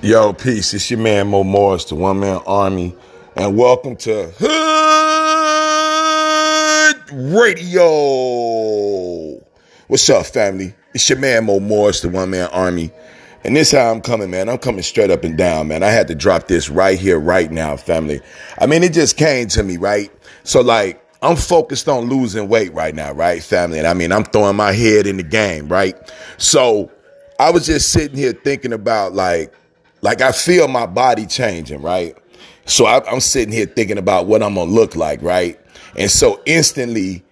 Yo, peace. It's your man Mo Morris, the One Man Army, and welcome to Hood Radio. What's up, family? It's your man Mo Morris, the One Man Army, and this how I'm coming, man. I'm coming straight up and down, man. I had to drop this right here, right now, family. I mean, it just came to me, right? So, like, I'm focused on losing weight right now, right, family? And I mean, I'm throwing my head in the game, right? So, I was just sitting here thinking about like like I feel my body changing, right? So I, I'm sitting here thinking about what I'm gonna look like, right? And so instantly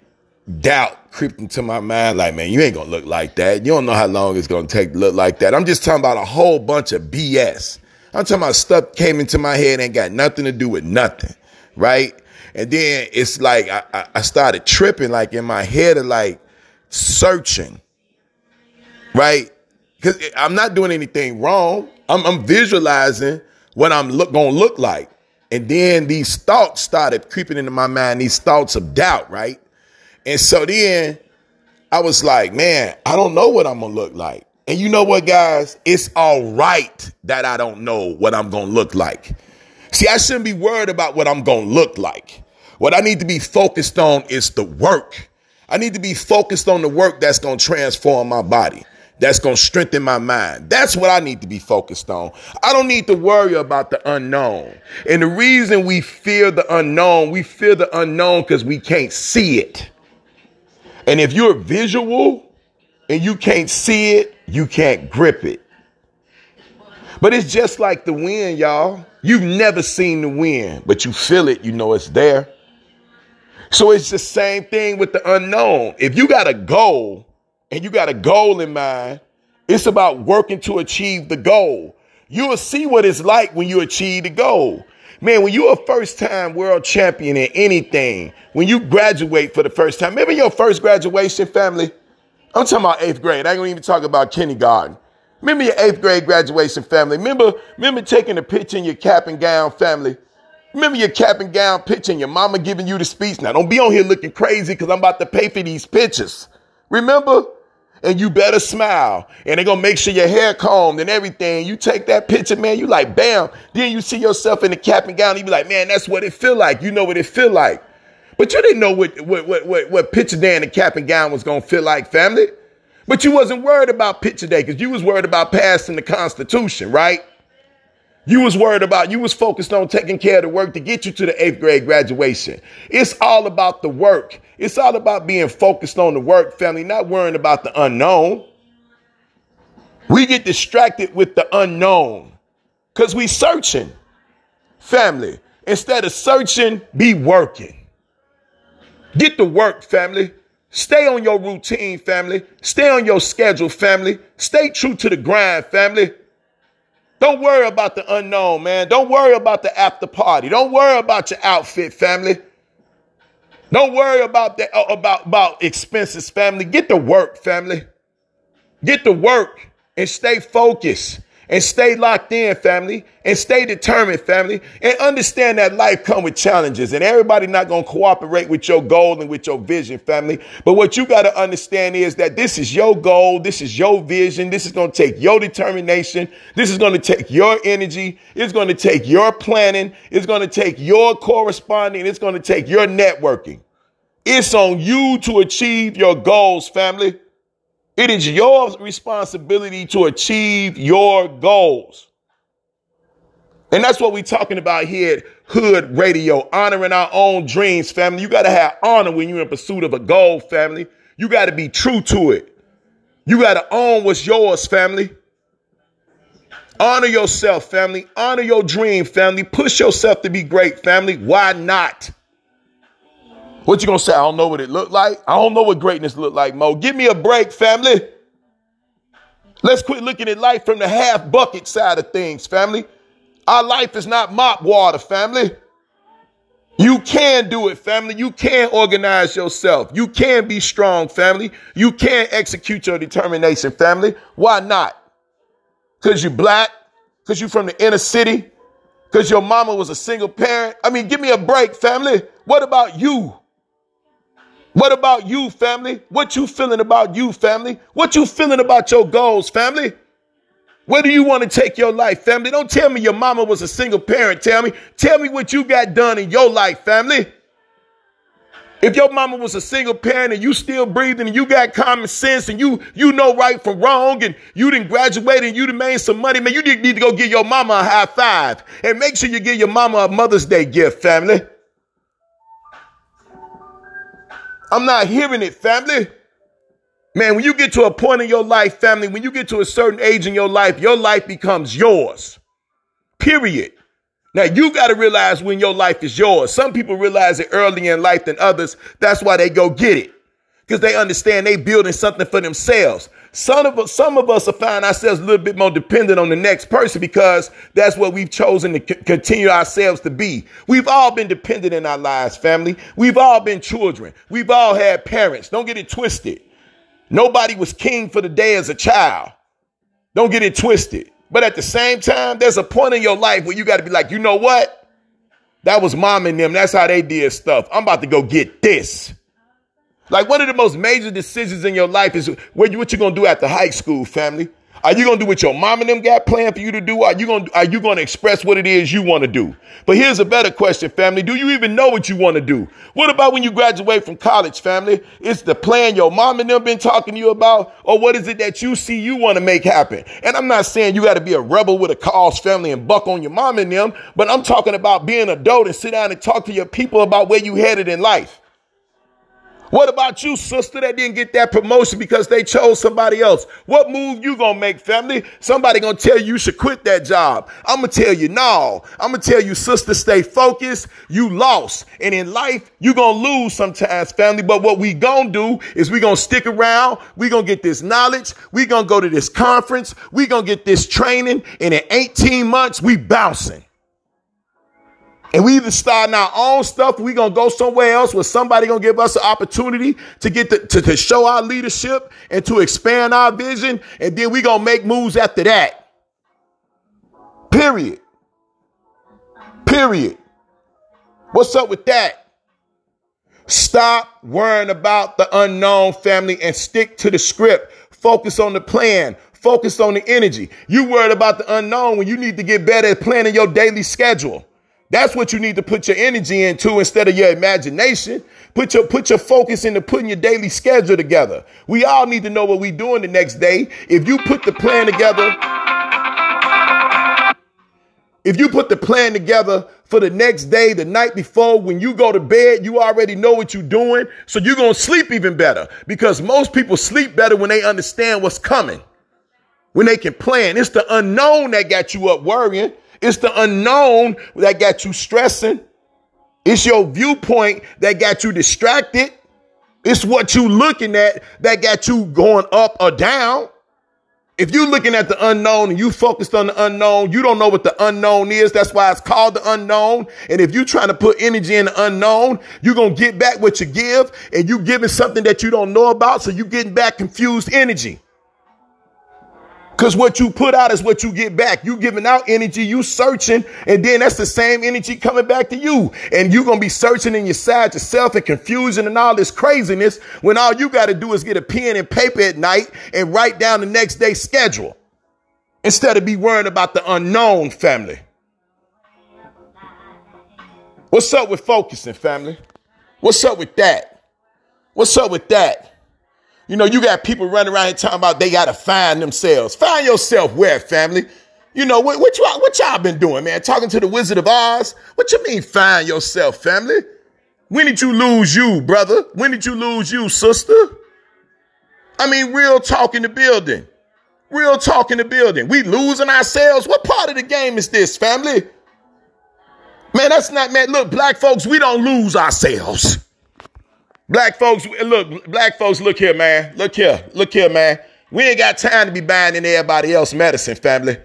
doubt creeped into my mind, like, man, you ain't gonna look like that. You don't know how long it's gonna take to look like that. I'm just talking about a whole bunch of BS. I'm talking about stuff came into my head and got nothing to do with nothing, right? And then it's like I, I started tripping, like in my head, of like searching, right? Because eh, I'm not doing anything wrong. I'm, I'm visualizing what I'm look, gonna look like. And then these thoughts started creeping into my mind, these thoughts of doubt, right? And so then I was like, man, I don't know what I'm gonna look like. And you know what, guys? It's all right that I don't know what I'm gonna look like. See, I shouldn't be worried about what I'm gonna look like. What I need to be focused on is the work. I need to be focused on the work that's gonna transform my body that's going to strengthen my mind. That's what I need to be focused on. I don't need to worry about the unknown. And the reason we fear the unknown, we fear the unknown because we can't see it. And if you're visual and you can't see it, you can't grip it. But it's just like the wind, y'all. You've never seen the wind, but you feel it, you know it's there. So it's the same thing with the unknown. If you got a goal, and you got a goal in mind, it's about working to achieve the goal. You will see what it's like when you achieve the goal. Man, when you're a first time world champion in anything, when you graduate for the first time, maybe your first graduation family, I'm talking about eighth grade. I ain't gonna even talk about kindergarten. Remember your eighth grade graduation family. Remember, remember taking a picture in your cap and gown family. Remember your cap and gown picture and your mama giving you the speech. Now don't be on here looking crazy because I'm about to pay for these pictures. Remember? And you better smile. And they're gonna make sure your hair combed and everything. You take that picture, man, you like, bam. Then you see yourself in the cap and gown, you be like, man, that's what it feel like. You know what it feel like. But you didn't know what what what what, what picture day in the cap and gown was gonna feel like, family. But you wasn't worried about picture day because you was worried about passing the Constitution, right? You was worried about, you was focused on taking care of the work to get you to the eighth grade graduation. It's all about the work. It's all about being focused on the work, family, not worrying about the unknown. We get distracted with the unknown because we searching, family. Instead of searching, be working. Get to work, family. Stay on your routine, family. Stay on your schedule, family. Stay true to the grind, family. Don't worry about the unknown, man. Don't worry about the after party. Don't worry about your outfit, family. Don't worry about that uh, about about expenses, family. Get to work, family. Get to work and stay focused and stay locked in, family, and stay determined, family, and understand that life come with challenges, and everybody not gonna cooperate with your goal and with your vision, family. But what you gotta understand is that this is your goal, this is your vision, this is gonna take your determination, this is gonna take your energy, it's gonna take your planning, it's gonna take your corresponding, it's gonna take your networking. It's on you to achieve your goals, family. It is your responsibility to achieve your goals. And that's what we're talking about here at Hood Radio, honoring our own dreams, family. You got to have honor when you're in pursuit of a goal, family. You got to be true to it. You got to own what's yours, family. Honor yourself, family. Honor your dream, family. Push yourself to be great, family. Why not? What you gonna say? I don't know what it looked like. I don't know what greatness looked like, Mo. Give me a break, family. Let's quit looking at life from the half bucket side of things, family. Our life is not mop water, family. You can do it, family. You can organize yourself. You can be strong, family. You can execute your determination, family. Why not? Because you're black, because you're from the inner city, because your mama was a single parent. I mean, give me a break, family. What about you? What about you, family? What you feeling about you, family? What you feeling about your goals, family? Where do you want to take your life, family? Don't tell me your mama was a single parent. Tell me, tell me what you got done in your life, family. If your mama was a single parent and you still breathing and you got common sense and you you know right from wrong and you didn't graduate and you done made some money, man, you need to go give your mama a high five and make sure you give your mama a Mother's Day gift, family. I'm not hearing it, family. Man, when you get to a point in your life, family, when you get to a certain age in your life, your life becomes yours. Period. Now you got to realize when your life is yours. Some people realize it earlier in life than others. That's why they go get it. Because they understand they building something for themselves. Some of us, some of us will find ourselves a little bit more dependent on the next person because that's what we've chosen to c- continue ourselves to be. We've all been dependent in our lives, family. We've all been children. We've all had parents. Don't get it twisted. Nobody was king for the day as a child. Don't get it twisted. But at the same time, there's a point in your life where you got to be like, you know what? That was mom and them. That's how they did stuff. I'm about to go get this. Like one of the most major decisions in your life is what you, what you gonna do after high school, family. Are you gonna do what your mom and them got planned for you to do? Are you gonna are you gonna express what it is you want to do? But here's a better question, family. Do you even know what you want to do? What about when you graduate from college, family? Is the plan your mom and them been talking to you about, or what is it that you see you want to make happen? And I'm not saying you got to be a rebel with a cause, family, and buck on your mom and them, but I'm talking about being a adult and sit down and talk to your people about where you headed in life. What about you, sister, that didn't get that promotion because they chose somebody else? What move you gonna make, family? Somebody gonna tell you you should quit that job. I'm gonna tell you, no. I'm gonna tell you, sister, stay focused. You lost. And in life, you gonna lose sometimes, family. But what we gonna do is we gonna stick around. We gonna get this knowledge. We gonna go to this conference. We gonna get this training. And in 18 months, we bouncing. And we either starting our own stuff, we gonna go somewhere else where somebody gonna give us an opportunity to get the, to, to show our leadership and to expand our vision, and then we gonna make moves after that. Period. Period. What's up with that? Stop worrying about the unknown family and stick to the script. Focus on the plan. Focus on the energy. You worried about the unknown when you need to get better at planning your daily schedule. That's what you need to put your energy into instead of your imagination. Put your put your focus into putting your daily schedule together. We all need to know what we're doing the next day. If you put the plan together, if you put the plan together for the next day, the night before, when you go to bed, you already know what you're doing. So you're going to sleep even better because most people sleep better when they understand what's coming, when they can plan. It's the unknown that got you up worrying. It's the unknown that got you stressing. It's your viewpoint that got you distracted. It's what you looking at that got you going up or down. If you're looking at the unknown and you focused on the unknown, you don't know what the unknown is. That's why it's called the unknown. And if you're trying to put energy in the unknown, you're going to get back what you give and you giving something that you don't know about. So you're getting back confused energy. Cause what you put out is what you get back. You giving out energy, you searching, and then that's the same energy coming back to you. And you're gonna be searching in your side yourself and confusion and all this craziness when all you gotta do is get a pen and paper at night and write down the next day's schedule. Instead of be worrying about the unknown family. What's up with focusing, family? What's up with that? What's up with that? You know, you got people running around here talking about they gotta find themselves. Find yourself where, family? You know, what, what, y'all, what y'all been doing, man? Talking to the Wizard of Oz? What you mean find yourself, family? When did you lose you, brother? When did you lose you, sister? I mean, real talk in the building. Real talk in the building. We losing ourselves. What part of the game is this, family? Man, that's not, man. Look, black folks, we don't lose ourselves. Black folks, look, black folks, look here, man. Look here, look here, man. We ain't got time to be buying in everybody else medicine, family.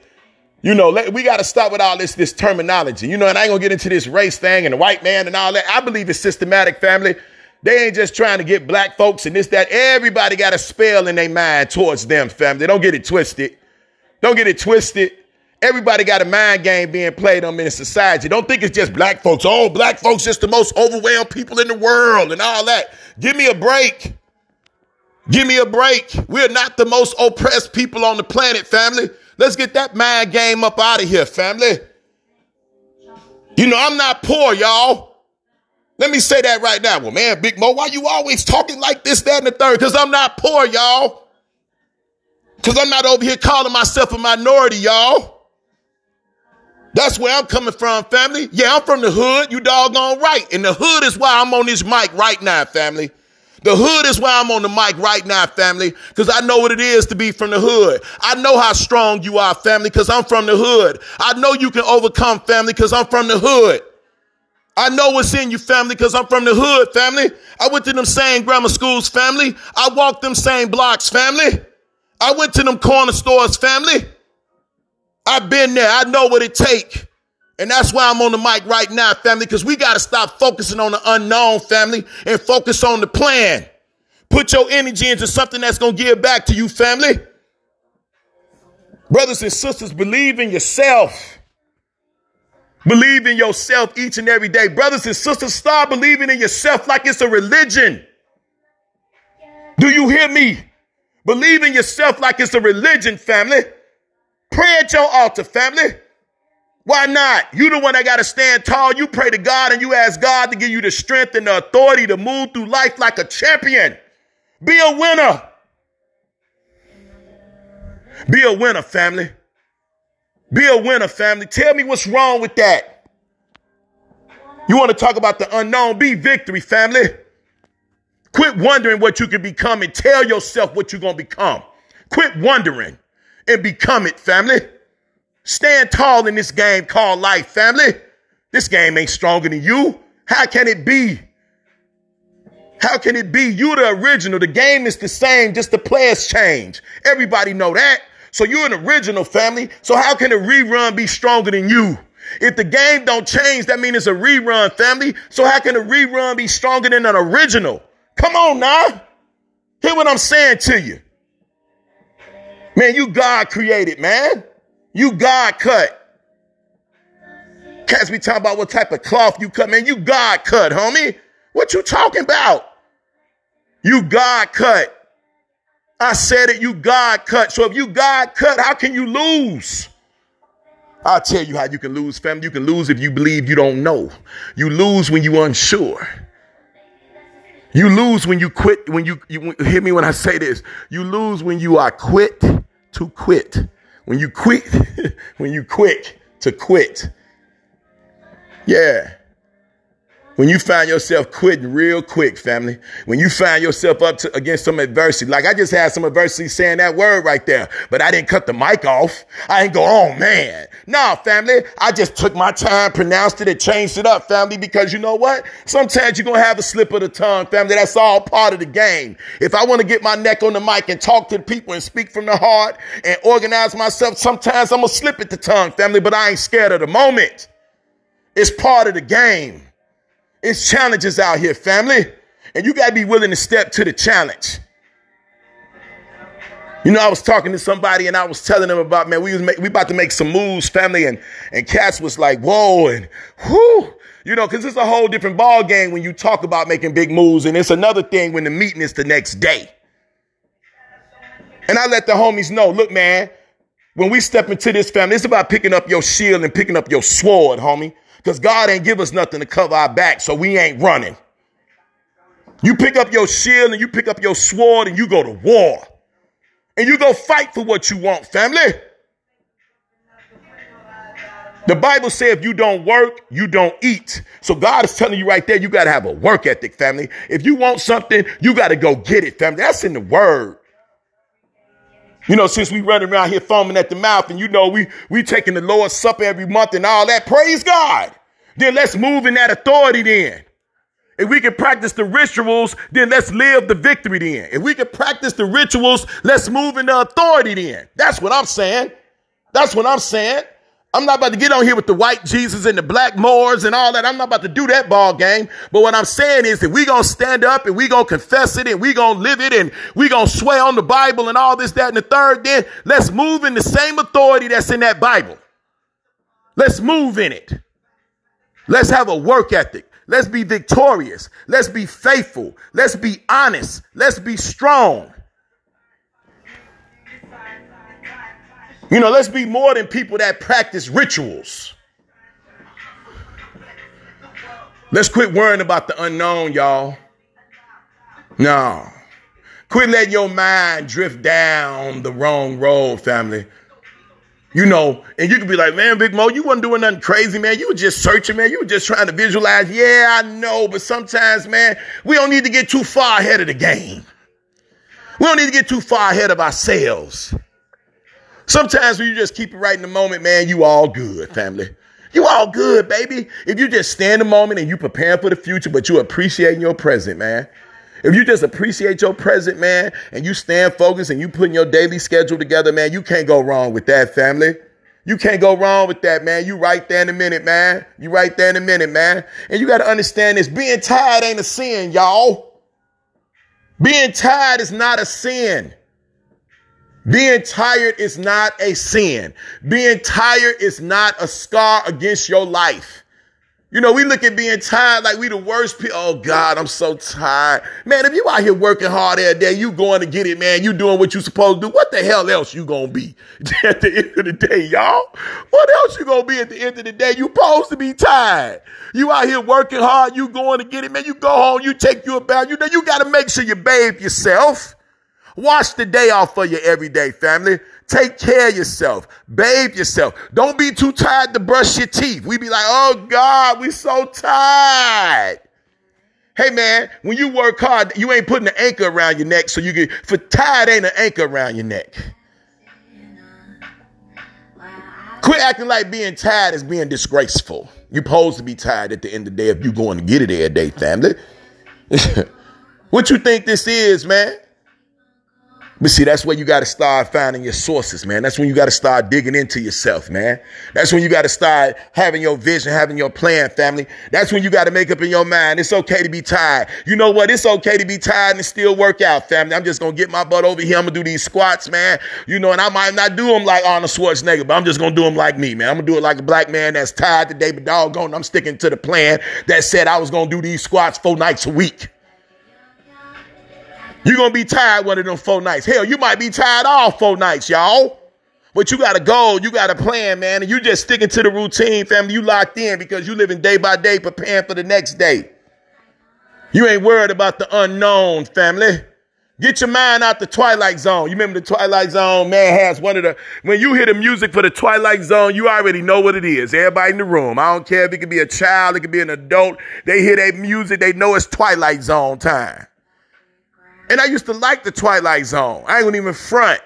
You know, we got to stop with all this this terminology. You know, and I ain't gonna get into this race thing and the white man and all that. I believe it's systematic, family. They ain't just trying to get black folks and this, that. Everybody got a spell in their mind towards them, family. Don't get it twisted. Don't get it twisted. Everybody got a mind game being played on in society. Don't think it's just black folks. Oh, black folks just the most overwhelmed people in the world and all that. Give me a break. Give me a break. We're not the most oppressed people on the planet, family. Let's get that mind game up out of here, family. You know, I'm not poor, y'all. Let me say that right now. Well, man, Big Mo, why you always talking like this, that, and the third? Because I'm not poor, y'all. Because I'm not over here calling myself a minority, y'all. That's where I'm coming from, family. Yeah, I'm from the hood. You doggone right. And the hood is why I'm on this mic right now, family. The hood is why I'm on the mic right now, family, because I know what it is to be from the hood. I know how strong you are, family, because I'm from the hood. I know you can overcome, family, because I'm from the hood. I know what's in you, family, because I'm from the hood, family. I went to them same grammar schools, family. I walked them same blocks, family. I went to them corner stores, family. I've been there. I know what it take. And that's why I'm on the mic right now, family, because we got to stop focusing on the unknown, family, and focus on the plan. Put your energy into something that's going to give back to you, family. Brothers and sisters, believe in yourself. Believe in yourself each and every day. Brothers and sisters, start believing in yourself like it's a religion. Do you hear me? Believe in yourself like it's a religion, family. Pray at your altar, family. Why not? You the one that got to stand tall. You pray to God and you ask God to give you the strength and the authority to move through life like a champion. Be a winner. Be a winner, family. Be a winner, family. Tell me what's wrong with that. You want to talk about the unknown? Be victory, family. Quit wondering what you can become and tell yourself what you're going to become. Quit wondering and become it, family. Stand tall in this game called life, family. This game ain't stronger than you. How can it be? How can it be? You the original. The game is the same, just the players change. Everybody know that. So you're an original family. So how can a rerun be stronger than you? If the game don't change, that means it's a rerun family. So how can a rerun be stronger than an original? Come on now. Hear what I'm saying to you. Man, you God created, man. You God cut. Cats be talking about what type of cloth you cut, man. You God cut, homie. What you talking about? You God cut. I said it, you God cut. So if you God cut, how can you lose? I'll tell you how you can lose, fam. You can lose if you believe you don't know. You lose when you're unsure. You lose when you quit, when you, you hear me when I say this. You lose when you are quit to quit. When you quit, when you quit to quit. Yeah. When you find yourself quitting real quick, family, when you find yourself up to, against some adversity, like I just had some adversity saying that word right there, but I didn't cut the mic off. I didn't go, oh man. No, family, I just took my time, pronounced it, and changed it up, family, because you know what? Sometimes you're going to have a slip of the tongue, family. That's all part of the game. If I want to get my neck on the mic and talk to the people and speak from the heart and organize myself, sometimes I'm going to slip at the tongue, family, but I ain't scared of the moment. It's part of the game. It's challenges out here, family. And you got to be willing to step to the challenge. You know, I was talking to somebody and I was telling them about, man, we was make, we about to make some moves, family, and and Cats was like, whoa, and whoo, you know, because it's a whole different ball game when you talk about making big moves, and it's another thing when the meeting is the next day. And I let the homies know, look, man, when we step into this family, it's about picking up your shield and picking up your sword, homie. Because God ain't give us nothing to cover our back, so we ain't running. You pick up your shield and you pick up your sword and you go to war. And you go fight for what you want, family. The Bible says if you don't work, you don't eat. So God is telling you right there, you got to have a work ethic, family. If you want something, you got to go get it, family. That's in the word. You know, since we running around here foaming at the mouth and you know, we, we taking the Lord's Supper every month and all that, praise God. Then let's move in that authority then. If we can practice the rituals, then let's live the victory then. If we can practice the rituals, let's move in the authority then. That's what I'm saying. That's what I'm saying. I'm not about to get on here with the white Jesus and the black Moors and all that. I'm not about to do that ball game. But what I'm saying is that we going to stand up and we going to confess it and we going to live it and we going to swear on the Bible and all this, that, and the third. Then let's move in the same authority that's in that Bible. Let's move in it. Let's have a work ethic. Let's be victorious. Let's be faithful. Let's be honest. Let's be strong. You know, let's be more than people that practice rituals. Let's quit worrying about the unknown, y'all. No. Quit letting your mind drift down the wrong road, family. You know, and you could be like, man, Big Mo, you wasn't doing nothing crazy, man. You were just searching, man. You were just trying to visualize. Yeah, I know, but sometimes, man, we don't need to get too far ahead of the game. We don't need to get too far ahead of ourselves. Sometimes when you just keep it right in the moment, man, you all good, family. You all good, baby. If you just stand the moment and you prepare for the future, but you appreciating your present, man. If you just appreciate your present, man, and you stand focused and you putting your daily schedule together, man, you can't go wrong with that, family. You can't go wrong with that, man. You right there in a minute, man. You right there in a minute, man. And you got to understand this. Being tired ain't a sin, y'all. Being tired is not a sin. Being tired is not a sin. Being tired is not a scar against your life. You know, we look at being tired like we the worst people. Oh God, I'm so tired. Man, if you out here working hard every day, you going to get it, man. You doing what you supposed to do. What the hell else you gonna be at the end of the day, y'all? What else you gonna be at the end of the day? You supposed to be tired. You out here working hard, you going to get it, man. You go home, you take you a bath. You know, you gotta make sure you bathe yourself. Wash the day off for your everyday family. Take care of yourself. Bathe yourself. Don't be too tired to brush your teeth. We be like, oh God, we so tired. Hey man, when you work hard, you ain't putting an anchor around your neck so you get for tired ain't an anchor around your neck. Quit acting like being tired is being disgraceful. You're supposed to be tired at the end of the day if you're going to get it every day, family. what you think this is, man? But see, that's where you got to start finding your sources, man. That's when you got to start digging into yourself, man. That's when you got to start having your vision, having your plan, family. That's when you got to make up in your mind. It's okay to be tired. You know what? It's okay to be tired and still work out, family. I'm just going to get my butt over here. I'm going to do these squats, man. You know, and I might not do them like Arnold Schwarzenegger, but I'm just going to do them like me, man. I'm going to do it like a black man that's tired today, but doggone, I'm sticking to the plan that said I was going to do these squats four nights a week. You're going to be tired one of them four nights. Hell, you might be tired all four nights, y'all. But you got a goal, you got a plan, man, and you just sticking to the routine, family. You locked in because you living day by day, preparing for the next day. You ain't worried about the unknown, family. Get your mind out the Twilight Zone. You remember the Twilight Zone? Man has one of the, when you hear the music for the Twilight Zone, you already know what it is. Everybody in the room. I don't care if it could be a child, it could be an adult. They hear that music, they know it's Twilight Zone time. And I used to like the Twilight Zone. I ain't gonna even front.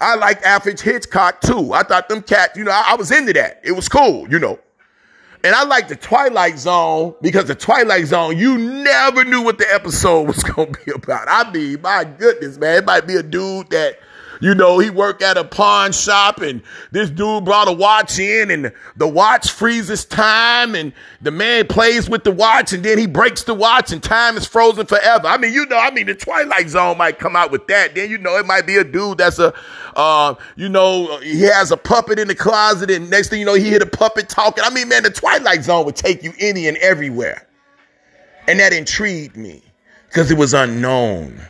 I liked Alfred Hitchcock too. I thought them cats, you know, I, I was into that. It was cool, you know. And I like the Twilight Zone because the Twilight Zone, you never knew what the episode was going to be about. I mean, my goodness, man, it might be a dude that you know, he worked at a pawn shop and this dude brought a watch in and the watch freezes time and the man plays with the watch and then he breaks the watch and time is frozen forever. I mean, you know, I mean, the Twilight Zone might come out with that. Then, you know, it might be a dude that's a, uh, you know, he has a puppet in the closet and next thing you know, he hear the puppet talking. I mean, man, the Twilight Zone would take you any and everywhere. And that intrigued me because it was unknown.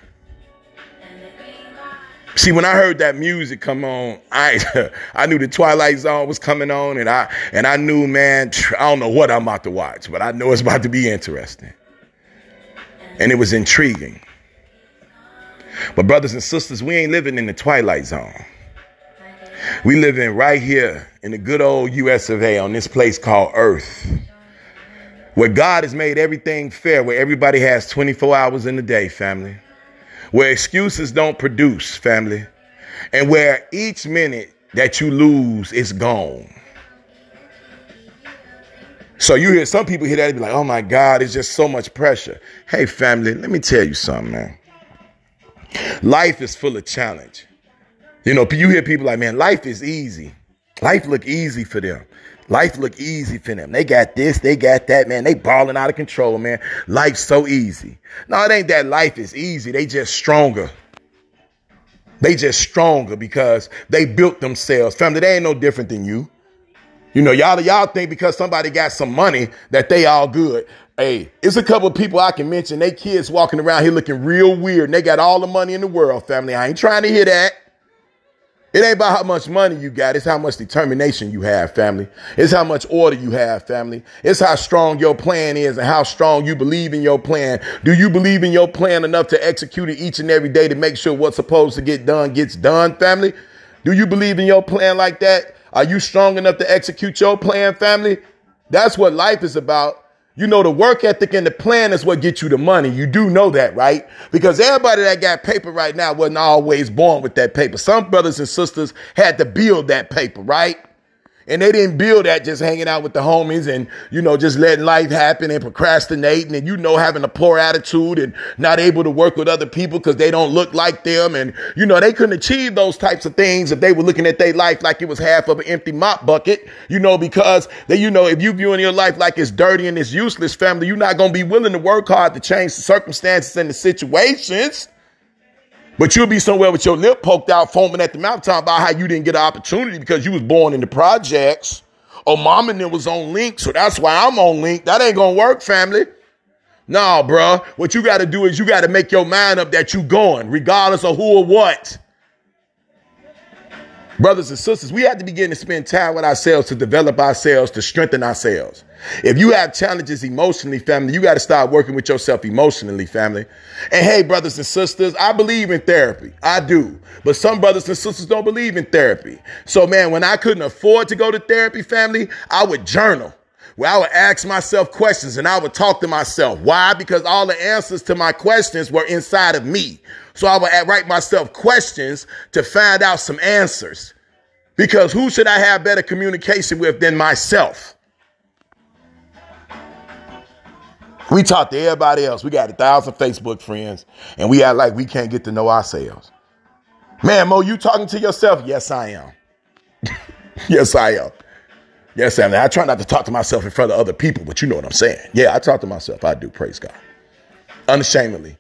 See, when I heard that music come on, I I knew the Twilight Zone was coming on, and I and I knew, man, I don't know what I'm about to watch, but I know it's about to be interesting, and it was intriguing. But brothers and sisters, we ain't living in the Twilight Zone. We live in right here in the good old U.S. of A. on this place called Earth, where God has made everything fair, where everybody has 24 hours in the day, family where excuses don't produce, family, and where each minute that you lose is gone. So you hear some people hear that and be like, oh my God, it's just so much pressure. Hey, family, let me tell you something, man. Life is full of challenge. You know, you hear people like, man, life is easy. Life look easy for them. Life look easy for them. They got this, they got that, man. They balling out of control, man. Life's so easy. No, it ain't that life is easy. They just stronger. They just stronger because they built themselves. Family, they ain't no different than you. You know, y'all, y'all think because somebody got some money that they all good. Hey, it's a couple of people I can mention. They kids walking around here looking real weird and they got all the money in the world, family. I ain't trying to hear that. It ain't about how much money you got. It's how much determination you have, family. It's how much order you have, family. It's how strong your plan is and how strong you believe in your plan. Do you believe in your plan enough to execute it each and every day to make sure what's supposed to get done gets done, family? Do you believe in your plan like that? Are you strong enough to execute your plan, family? That's what life is about. You know, the work ethic and the plan is what gets you the money. You do know that, right? Because everybody that got paper right now wasn't always born with that paper. Some brothers and sisters had to build that paper, right? And they didn't build that just hanging out with the homies and, you know, just letting life happen and procrastinating and, you know, having a poor attitude and not able to work with other people because they don't look like them. And, you know, they couldn't achieve those types of things if they were looking at their life like it was half of an empty mop bucket, you know, because they, you know, if you viewing your life like it's dirty and it's useless, family, you're not going to be willing to work hard to change the circumstances and the situations. But you'll be somewhere with your lip poked out, foaming at the mouth, talking about how you didn't get an opportunity because you was born in the projects. Or mom and them was on link, so that's why I'm on link. That ain't gonna work, family. Nah, bruh. What you gotta do is you gotta make your mind up that you going, regardless of who or what. Brothers and sisters, we have to begin to spend time with ourselves to develop ourselves, to strengthen ourselves. If you have challenges emotionally, family, you got to start working with yourself emotionally, family. And hey, brothers and sisters, I believe in therapy. I do. But some brothers and sisters don't believe in therapy. So, man, when I couldn't afford to go to therapy, family, I would journal where I would ask myself questions and I would talk to myself. Why? Because all the answers to my questions were inside of me. So I would write myself questions to find out some answers. Because who should I have better communication with than myself? We talk to everybody else. We got a thousand Facebook friends, and we act like we can't get to know ourselves. Man, Mo, you talking to yourself? Yes, I am. yes, I am. Yes, I am. I try not to talk to myself in front of other people, but you know what I'm saying. Yeah, I talk to myself. I do. Praise God. Unashamedly.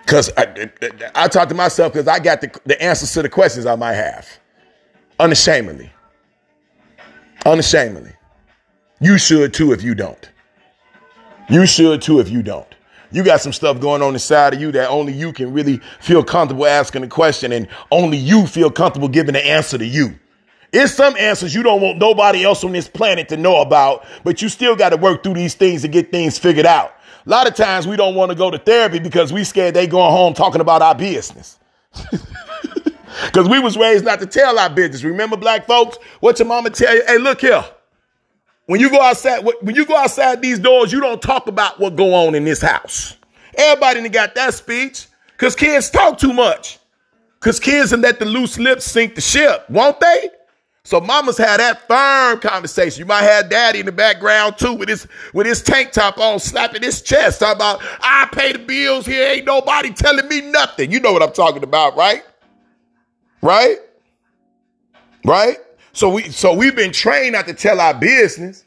Because I, I, talk to myself because I got the, the answers to the questions I might have. Unashamedly. Unashamedly. You should too if you don't. You should too if you don't. You got some stuff going on inside of you that only you can really feel comfortable asking a question and only you feel comfortable giving the answer to you. It's some answers you don't want nobody else on this planet to know about, but you still got to work through these things to get things figured out. A lot of times we don't want to go to therapy because we scared they going home talking about our business. Because we was raised not to tell our business. Remember, black folks, what your mama tell you? Hey, look here. When you go outside, when you go outside these doors, you don't talk about what go on in this house. Everybody got that speech because kids talk too much. Because kids and let the loose lips sink the ship, won't they? So mamas had that firm conversation. You might have daddy in the background too with his with his tank top on, slapping his chest, talking about I pay the bills here, ain't nobody telling me nothing. You know what I'm talking about, right? Right? Right? So we so we've been trained not to tell our business.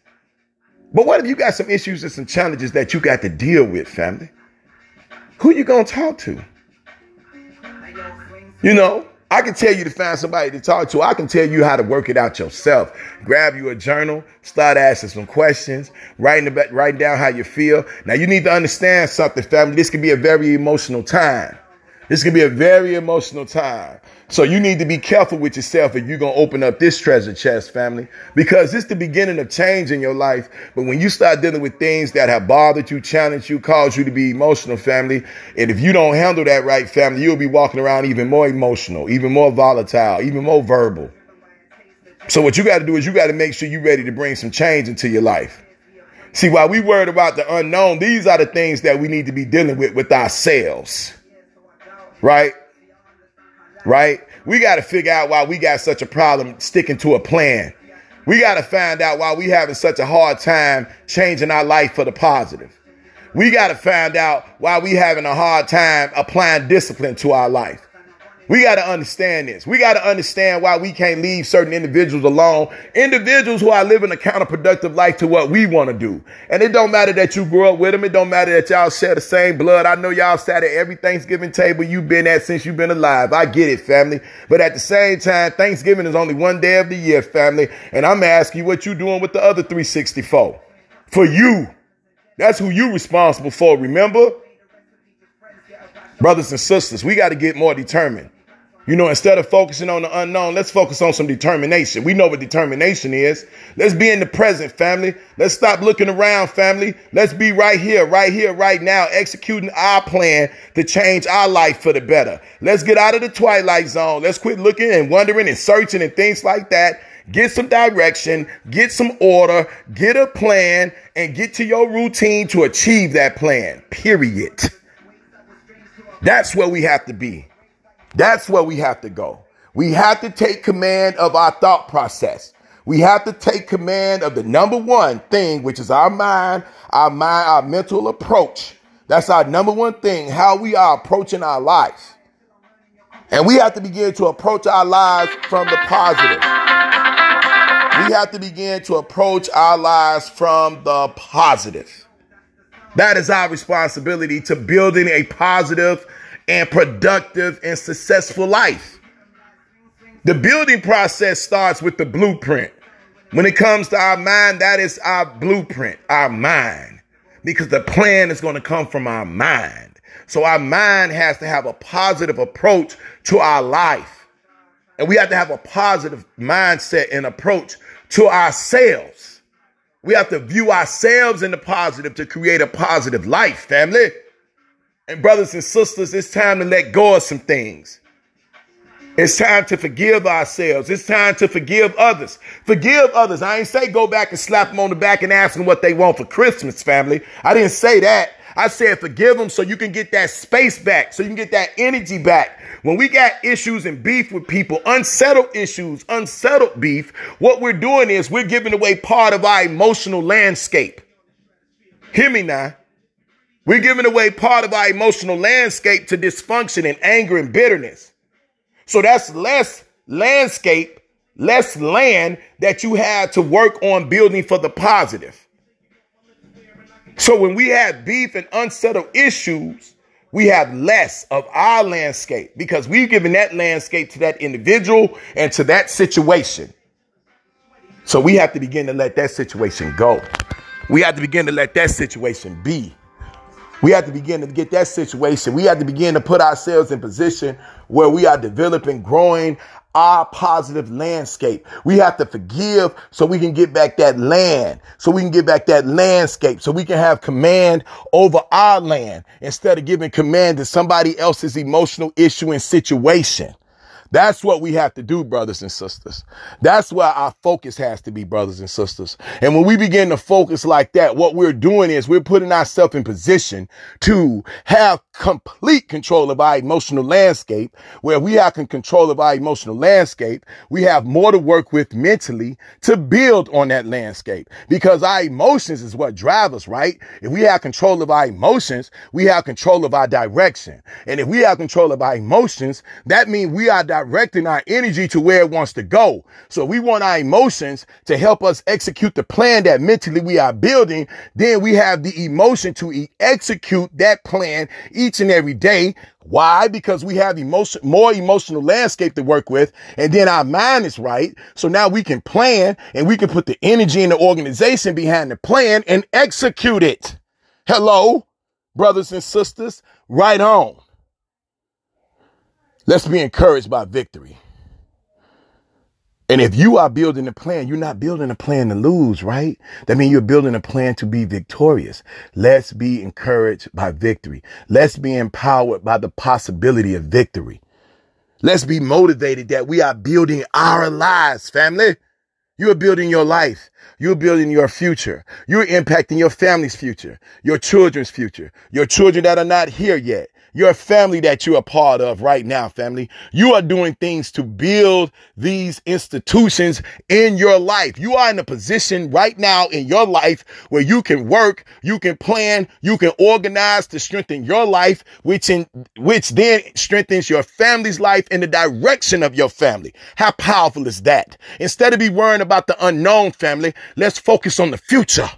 But what if you got some issues and some challenges that you got to deal with, family? Who you gonna talk to? You know, I can tell you to find somebody to talk to. I can tell you how to work it out yourself. Grab you a journal, start asking some questions, writing about, writing down how you feel. Now you need to understand something, family. This can be a very emotional time. This can be a very emotional time. So you need to be careful with yourself if you're going to open up this treasure chest, family, because it's the beginning of change in your life. But when you start dealing with things that have bothered you, challenged you, caused you to be emotional, family, and if you don't handle that right, family, you'll be walking around even more emotional, even more volatile, even more verbal. So what you got to do is you got to make sure you're ready to bring some change into your life. See, while we worried about the unknown, these are the things that we need to be dealing with with ourselves. Right? Right? We got to figure out why we got such a problem sticking to a plan. We got to find out why we having such a hard time changing our life for the positive. We got to find out why we having a hard time applying discipline to our life. We got to understand this. We got to understand why we can't leave certain individuals alone. Individuals who are living a counterproductive life to what we want to do. And it don't matter that you grew up with them. It don't matter that y'all share the same blood. I know y'all sat at every Thanksgiving table you've been at since you've been alive. I get it, family. But at the same time, Thanksgiving is only one day of the year, family. And I'm asking you what you doing with the other 364. For you. That's who you responsible for. Remember? Brothers and sisters, we got to get more determined. You know, instead of focusing on the unknown, let's focus on some determination. We know what determination is. Let's be in the present, family. Let's stop looking around, family. Let's be right here, right here, right now, executing our plan to change our life for the better. Let's get out of the twilight zone. Let's quit looking and wondering and searching and things like that. Get some direction, get some order, get a plan, and get to your routine to achieve that plan. Period. That's where we have to be. That's where we have to go. We have to take command of our thought process. We have to take command of the number one thing, which is our mind, our mind, our mental approach. That's our number one thing, how we are approaching our life. And we have to begin to approach our lives from the positive. We have to begin to approach our lives from the positive. That is our responsibility to building a positive and productive and successful life. The building process starts with the blueprint. When it comes to our mind, that is our blueprint, our mind, because the plan is going to come from our mind. So our mind has to have a positive approach to our life. And we have to have a positive mindset and approach to ourselves. We have to view ourselves in the positive to create a positive life, family. And brothers and sisters, it's time to let go of some things. It's time to forgive ourselves. It's time to forgive others. Forgive others. I ain't say go back and slap them on the back and ask them what they want for Christmas, family. I didn't say that. I said forgive them so you can get that space back, so you can get that energy back. When we got issues and beef with people, unsettled issues, unsettled beef, what we're doing is we're giving away part of our emotional landscape. Hear me now. We're giving away part of our emotional landscape to dysfunction and anger and bitterness. So that's less landscape, less land that you have to work on building for the positive. So when we have beef and unsettled issues, we have less of our landscape because we've given that landscape to that individual and to that situation. So we have to begin to let that situation go. We have to begin to let that situation be. We have to begin to get that situation. We have to begin to put ourselves in position where we are developing, growing our positive landscape. We have to forgive so we can get back that land, so we can get back that landscape, so we can have command over our land instead of giving command to somebody else's emotional issue and situation. That's what we have to do, brothers and sisters. That's where our focus has to be, brothers and sisters. And when we begin to focus like that, what we're doing is we're putting ourselves in position to have complete control of our emotional landscape. Where we have control of our emotional landscape, we have more to work with mentally to build on that landscape because our emotions is what drive us, right? If we have control of our emotions, we have control of our direction. And if we have control of our emotions, that means we are directing our energy to where it wants to go. So we want our emotions to help us execute the plan that mentally we are building. Then we have the emotion to execute that plan each and every day. Why? Because we have emotion, more emotional landscape to work with. And then our mind is right. So now we can plan and we can put the energy and the organization behind the plan and execute it. Hello, brothers and sisters, right on. Let's be encouraged by victory. And if you are building a plan, you're not building a plan to lose, right? That means you're building a plan to be victorious. Let's be encouraged by victory. Let's be empowered by the possibility of victory. Let's be motivated that we are building our lives, family. You're building your life. You're building your future. You're impacting your family's future, your children's future, your children that are not here yet your family that you're a part of right now, family. You are doing things to build these institutions in your life. You are in a position right now in your life where you can work, you can plan, you can organize to strengthen your life, which in, which then strengthens your family's life in the direction of your family. How powerful is that? Instead of be worrying about the unknown family, let's focus on the future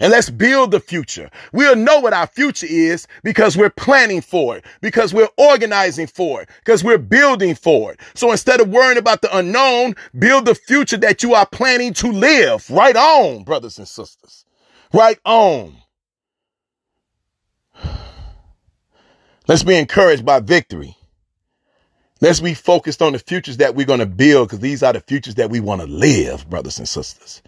and let's build the future. We'll know what our future is because we're planning for it, because we're organizing for it, because we're building for it. So instead of worrying about the unknown, build the future that you are planning to live. Right on, brothers and sisters. Right on. Let's be encouraged by victory. Let's be focused on the futures that we're going to build because these are the futures that we want to live, brothers and sisters.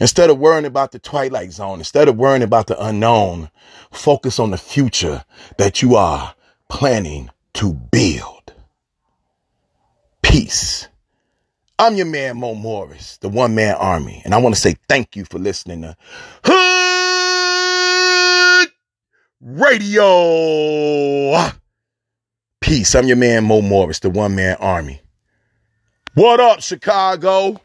Instead of worrying about the twilight zone, instead of worrying about the unknown, focus on the future that you are planning to build. Peace. I'm your man, Mo Morris, the one man army. And I want to say thank you for listening to Hood Radio. Peace. I'm your man, Mo Morris, the one man army. What up, Chicago?